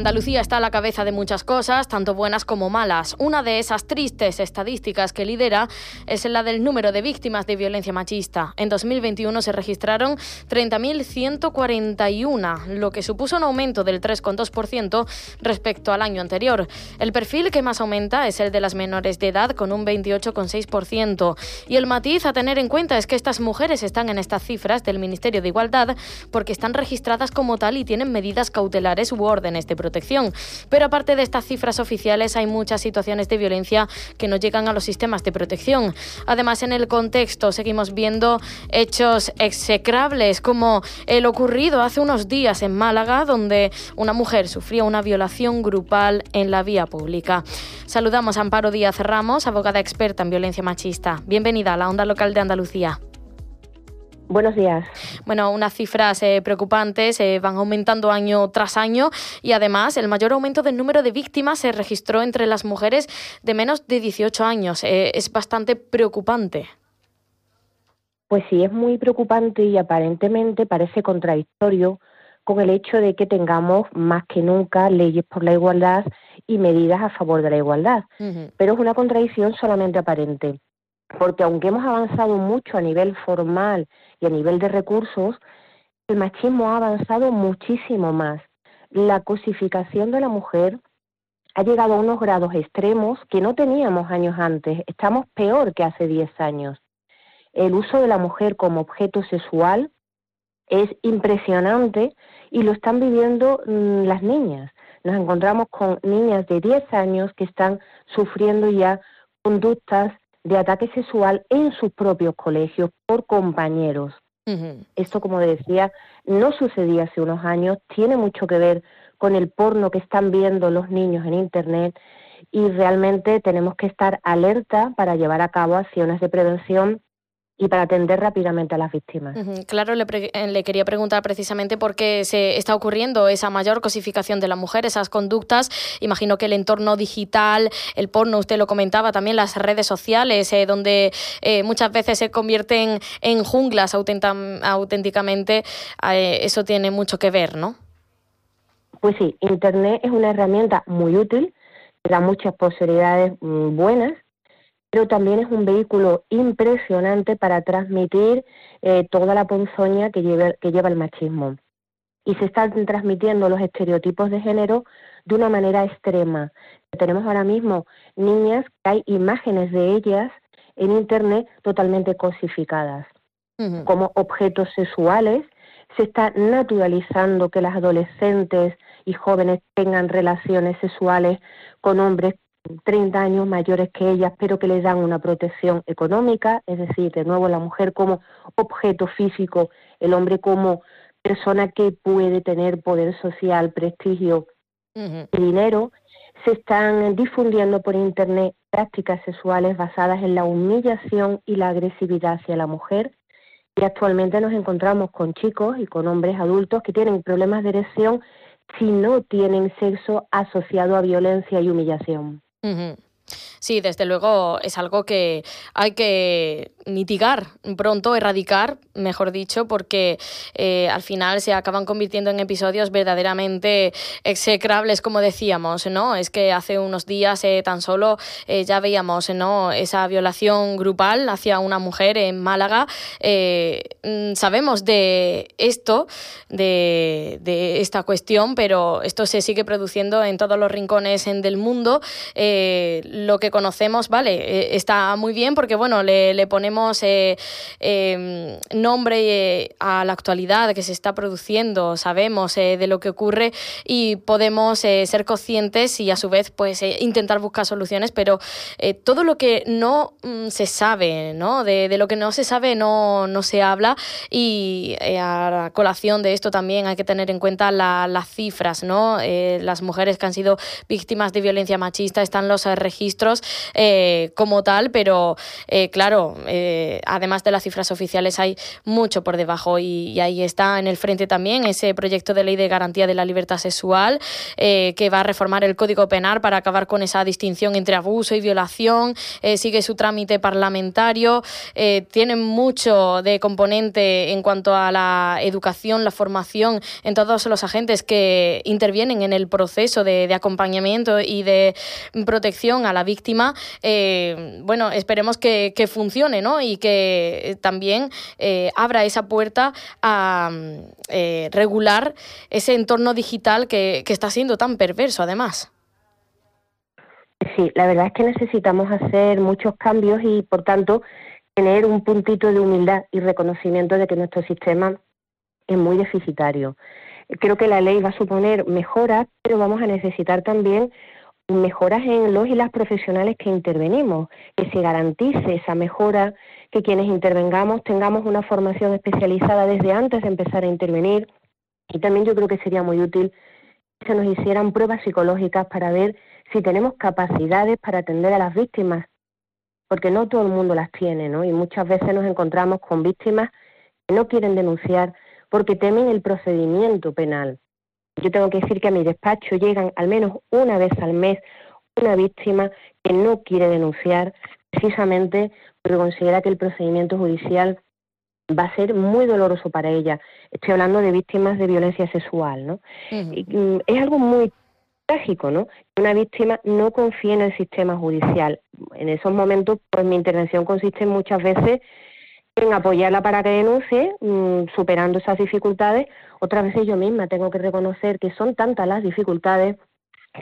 Andalucía está a la cabeza de muchas cosas, tanto buenas como malas. Una de esas tristes estadísticas que lidera es la del número de víctimas de violencia machista. En 2021 se registraron 30.141, lo que supuso un aumento del 3,2% respecto al año anterior. El perfil que más aumenta es el de las menores de edad, con un 28,6%. Y el matiz a tener en cuenta es que estas mujeres están en estas cifras del Ministerio de Igualdad porque están registradas como tal y tienen medidas cautelares u órdenes de protección Pero aparte de estas cifras oficiales, hay muchas situaciones de violencia que no llegan a los sistemas de protección. Además, en el contexto seguimos viendo hechos execrables como el ocurrido hace unos días en Málaga, donde una mujer sufría una violación grupal en la vía pública. Saludamos a Amparo Díaz Ramos, abogada experta en violencia machista. Bienvenida a la Onda Local de Andalucía. Buenos días. Bueno, unas cifras eh, preocupantes eh, van aumentando año tras año y además el mayor aumento del número de víctimas se registró entre las mujeres de menos de 18 años. Eh, es bastante preocupante. Pues sí, es muy preocupante y aparentemente parece contradictorio con el hecho de que tengamos más que nunca leyes por la igualdad y medidas a favor de la igualdad. Pero es una contradicción solamente aparente, porque aunque hemos avanzado mucho a nivel formal y a nivel de recursos, el machismo ha avanzado muchísimo más. La cosificación de la mujer ha llegado a unos grados extremos que no teníamos años antes. Estamos peor que hace 10 años. El uso de la mujer como objeto sexual es impresionante y lo están viviendo mm, las niñas. Nos encontramos con niñas de 10 años que están sufriendo ya conductas de ataque sexual en sus propios colegios por compañeros. Esto, como decía, no sucedía hace unos años, tiene mucho que ver con el porno que están viendo los niños en Internet y realmente tenemos que estar alerta para llevar a cabo acciones de prevención y para atender rápidamente a las víctimas. Claro, eh, le, quería preguntar precisamente por qué se está ocurriendo esa mayor cosificación de la mujer, esas conductas. Imagino que el entorno digital, el porno, usted lo comentaba, también las redes sociales, eh, donde eh, muchas veces se convierten en junglas auténticamente, eso tiene mucho que ver, ¿no? Pues sí, Internet es una herramienta muy útil, da muchas posibilidades mm, buenas pero también es un vehículo impresionante para transmitir eh, toda la ponzoña que lleva, que lleva el machismo. Y se están transmitiendo los estereotipos de género de una manera extrema. Tenemos ahora mismo niñas que hay imágenes de ellas en Internet totalmente cosificadas como objetos sexuales. Se está naturalizando que las adolescentes y jóvenes tengan relaciones sexuales con hombres 30 años mayores que ellas, pero que les dan una protección económica, es decir, de nuevo la mujer como objeto físico, el hombre como persona que puede tener poder social, prestigio y dinero, se están difundiendo por Internet prácticas sexuales basadas en la humillación y la agresividad hacia la mujer. Y actualmente nos encontramos con chicos y con hombres adultos que tienen problemas de erección si no tienen sexo asociado a violencia y humillación. Mm-hmm. Sí, desde luego es algo que hay que mitigar pronto, erradicar, mejor dicho, porque eh, al final se acaban convirtiendo en episodios verdaderamente execrables, como decíamos, ¿no? Es que hace unos días eh, tan solo eh, ya veíamos, ¿no? Esa violación grupal hacia una mujer en Málaga. Mm, sabemos de esto, de, de, esta cuestión, pero esto se sigue produciendo en todos los rincones del mundo. lo que conocemos, vale, eh, está muy bien porque, bueno, le, ponemos eh, em, nombre eh, a la actualidad que se está produciendo, sabemos de lo que ocurre y podemos ser conscientes y a su vez, pues, intentar buscar soluciones, pero todo lo que no mm, se sabe, ¿no? De, lo que no se sabe no, no se habla y a la colación de esto también hay que tener en cuenta las cifras, ¿no? las mujeres que han sido víctimas de violencia machista están los registros feminicidios como tal, pero claro, además de las cifras oficiales hay mucho por debajo y, ahí está en el frente también ese proyecto de ley de garantía de la libertad sexual que va a reformar el Código Penal para acabar con esa distinción entre abuso y violación, sigue su trámite parlamentario, tiene mucho de componente en cuanto a la educación, la formación en todos los agentes que intervienen en el proceso de, acompañamiento y de protección a la víctima, eh, bueno, esperemos que, funcione ¿no? y que también eh, abra esa puerta a eh, regular ese entorno digital que, que está siendo tan perverso además. Sí, la verdad es que necesitamos hacer muchos cambios y, por tanto, tener un puntito de humildad y reconocimiento de que nuestro sistema es muy deficitario. Creo que la ley va a suponer mejoras, pero vamos a necesitar también mejoras en los y las profesionales que intervenimos, que se garantice esa mejora, que quienes intervengamos tengamos una formación especializada desde antes de empezar a intervenir. Y también yo creo que sería muy útil que se nos hicieran pruebas psicológicas para ver si tenemos capacidades para atender a las víctimas, porque no todo el mundo las tiene, ¿no? Y muchas veces nos encontramos con víctimas que no quieren denunciar porque temen el procedimiento penal. Yo tengo que decir que a mi despacho llegan al menos una vez al mes una víctima que no quiere denunciar precisamente porque considera que el procedimiento judicial va a ser muy doloroso para ella. Estoy hablando de víctimas de violencia sexual, ¿no? Mm, es algo muy trágico, ¿no? Que una víctima no confía en el sistema judicial. En esos momentos, pues mi intervención consiste muchas veces en apoyarla para que denuncie, mm, superando esas dificultades. Otras veces yo misma tengo que reconocer que son tantas las dificultades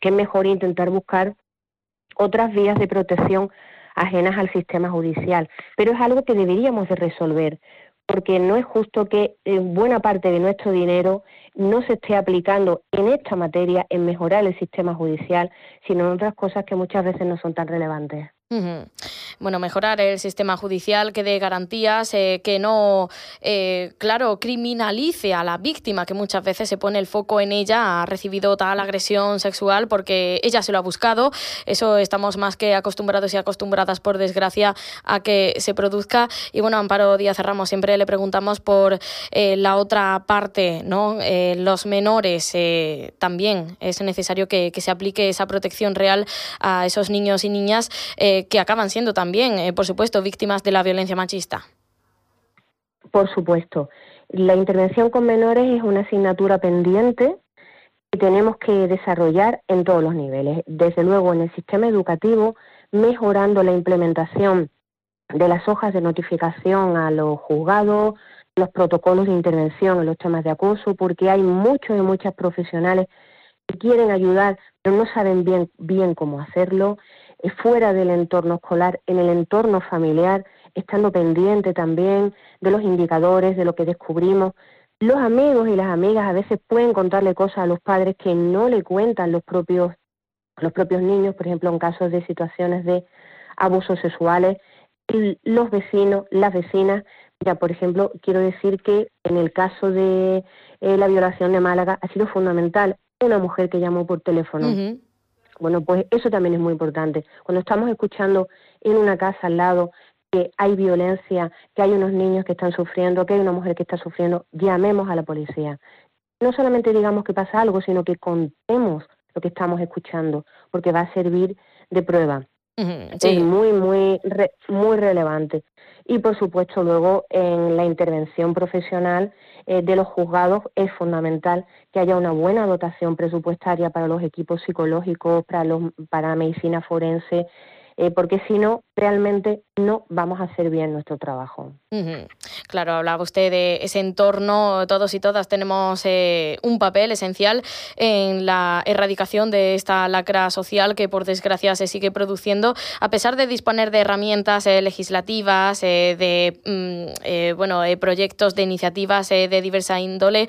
que es mejor intentar buscar otras vías de protección ajenas al sistema judicial. Pero es algo que deberíamos de resolver, porque no es justo que buena parte de nuestro dinero no se esté aplicando en esta materia, en mejorar el sistema judicial, sino en otras cosas que muchas veces no son tan relevantes. Bueno, mejorar el sistema judicial que dé garantías, eh, que no, eh, claro, criminalice a la víctima, que muchas veces se pone el foco en ella, ha recibido tal agresión sexual porque ella se lo ha buscado. Eso estamos más que acostumbrados y acostumbradas, por desgracia, a que se produzca. Y bueno, Amparo Díaz Ramos, siempre le preguntamos por eh, la otra parte, ¿no? los menores también es necesario que, que, se aplique esa protección real a esos niños y niñas que acaban siendo también, eh, por supuesto, víctimas de la violencia machista. Por supuesto. La intervención con menores es una asignatura pendiente que tenemos que desarrollar en todos los niveles. Desde luego, en el sistema educativo, mejorando la implementación de las hojas de notificación a los juzgados, los protocolos de intervención en los temas de acoso, porque hay muchos y muchas profesionales que quieren ayudar, pero no saben bien, bien cómo hacerlo fuera del entorno escolar, en el entorno familiar, estando pendiente también de los indicadores, de lo que descubrimos. Los amigos y las amigas a veces pueden contarle cosas a los padres que no le cuentan los propios, los propios niños, por ejemplo, en casos de situaciones de abusos sexuales. Los vecinos, las vecinas, ya por ejemplo, quiero decir que en el caso de eh, la violación de Málaga ha sido fundamental una mujer que llamó por teléfono. Bueno, pues eso también es muy importante. Cuando estamos escuchando en una casa al lado que hay violencia, que hay unos niños que están sufriendo, que hay una mujer que está sufriendo, llamemos a la policía. No solamente digamos que pasa algo, sino que contemos lo que estamos escuchando, porque va a servir de prueba. Es muy, muy, muy relevante. Y por supuesto, luego en la intervención profesional eh, de los juzgados es fundamental que haya una buena dotación presupuestaria para los equipos psicológicos, para, los, para medicina forense, eh, porque si no, realmente no vamos a hacer bien nuestro trabajo. Claro, hablaba usted de ese entorno, todos y todas tenemos eh, un papel esencial en la erradicación de esta lacra social que por desgracia se sigue produciendo, a pesar de disponer de herramientas eh, legislativas, de mm, bueno, proyectos de iniciativas de diversa índole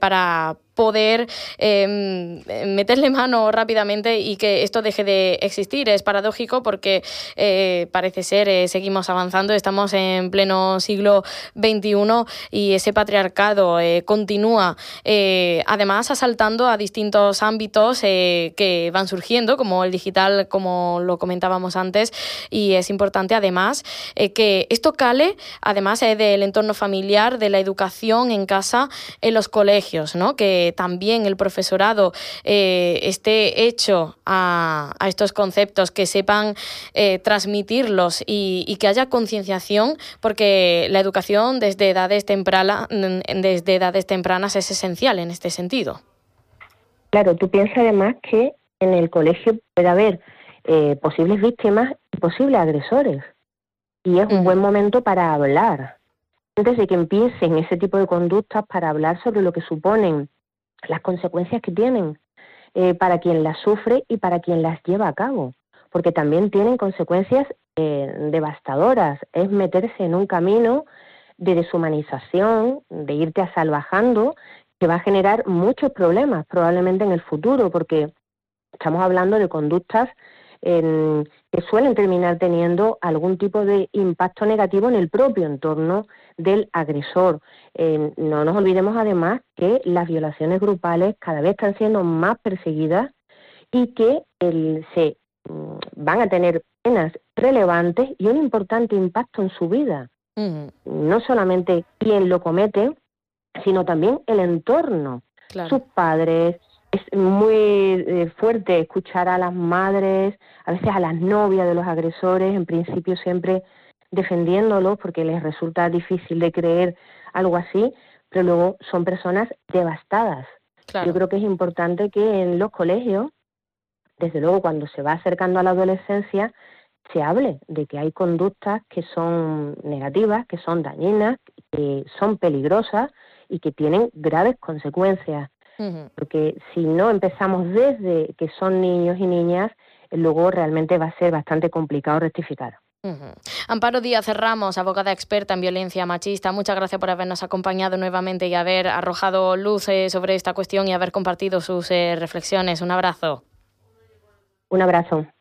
para poder em, meterle mano rápidamente y que esto deje de existir. Es paradójico porque parece ser eh, seguimos avanzando, estamos en pleno siglo XXI y ese patriarcado eh, continúa, eh, además asaltando a distintos ámbitos que van surgiendo, como el digital, como lo comentábamos antes, y es importante además que esto cale, además del entorno familiar, de la educación en casa, en los colegios, ¿no? que también el profesorado esté hecho a, a estos conceptos, que sepan eh, transmitirlos y, que haya concienciación, porque la educación desde edades, temprana, desde edades tempranas es esencial en este sentido. Claro, tú piensas además que en el colegio puede haber eh, posibles víctimas y posibles agresores. Y es un buen momento para hablar. Antes de que empiecen ese tipo de conductas, para hablar sobre lo que suponen, las consecuencias que tienen eh, para quien las sufre y para quien las lleva a cabo porque también tienen consecuencias eh, devastadoras. Es meterse en un camino de deshumanización, de irte asalvajando, que va a generar muchos problemas probablemente en el futuro, porque estamos hablando de conductas que suelen terminar teniendo algún tipo de impacto negativo en el propio entorno del agresor. no nos olvidemos además que las violaciones grupales cada vez están siendo más perseguidas y que el, se van a tener penas relevantes y un importante impacto en su vida. No solamente quien lo comete, sino también el entorno, sus padres. Es muy eh, fuerte escuchar a las madres, a veces a las novias de los agresores, en principio siempre defendiéndolos porque les resulta difícil de creer algo así, pero luego son personas devastadas. Yo creo que es importante que en los colegios desde luego cuando se va acercando a la adolescencia, se hable de que hay conductas que son negativas, que son dañinas, que son peligrosas y que tienen graves consecuencias. Porque si no empezamos desde que son niños y niñas, luego realmente va a ser bastante complicado rectificar. Amparo Díaz Ramos, abogada experta en violencia machista, muchas gracias por habernos acompañado nuevamente y haber arrojado luz eh, sobre esta cuestión y haber compartido sus eh, reflexiones. Un abrazo. Un abrazo.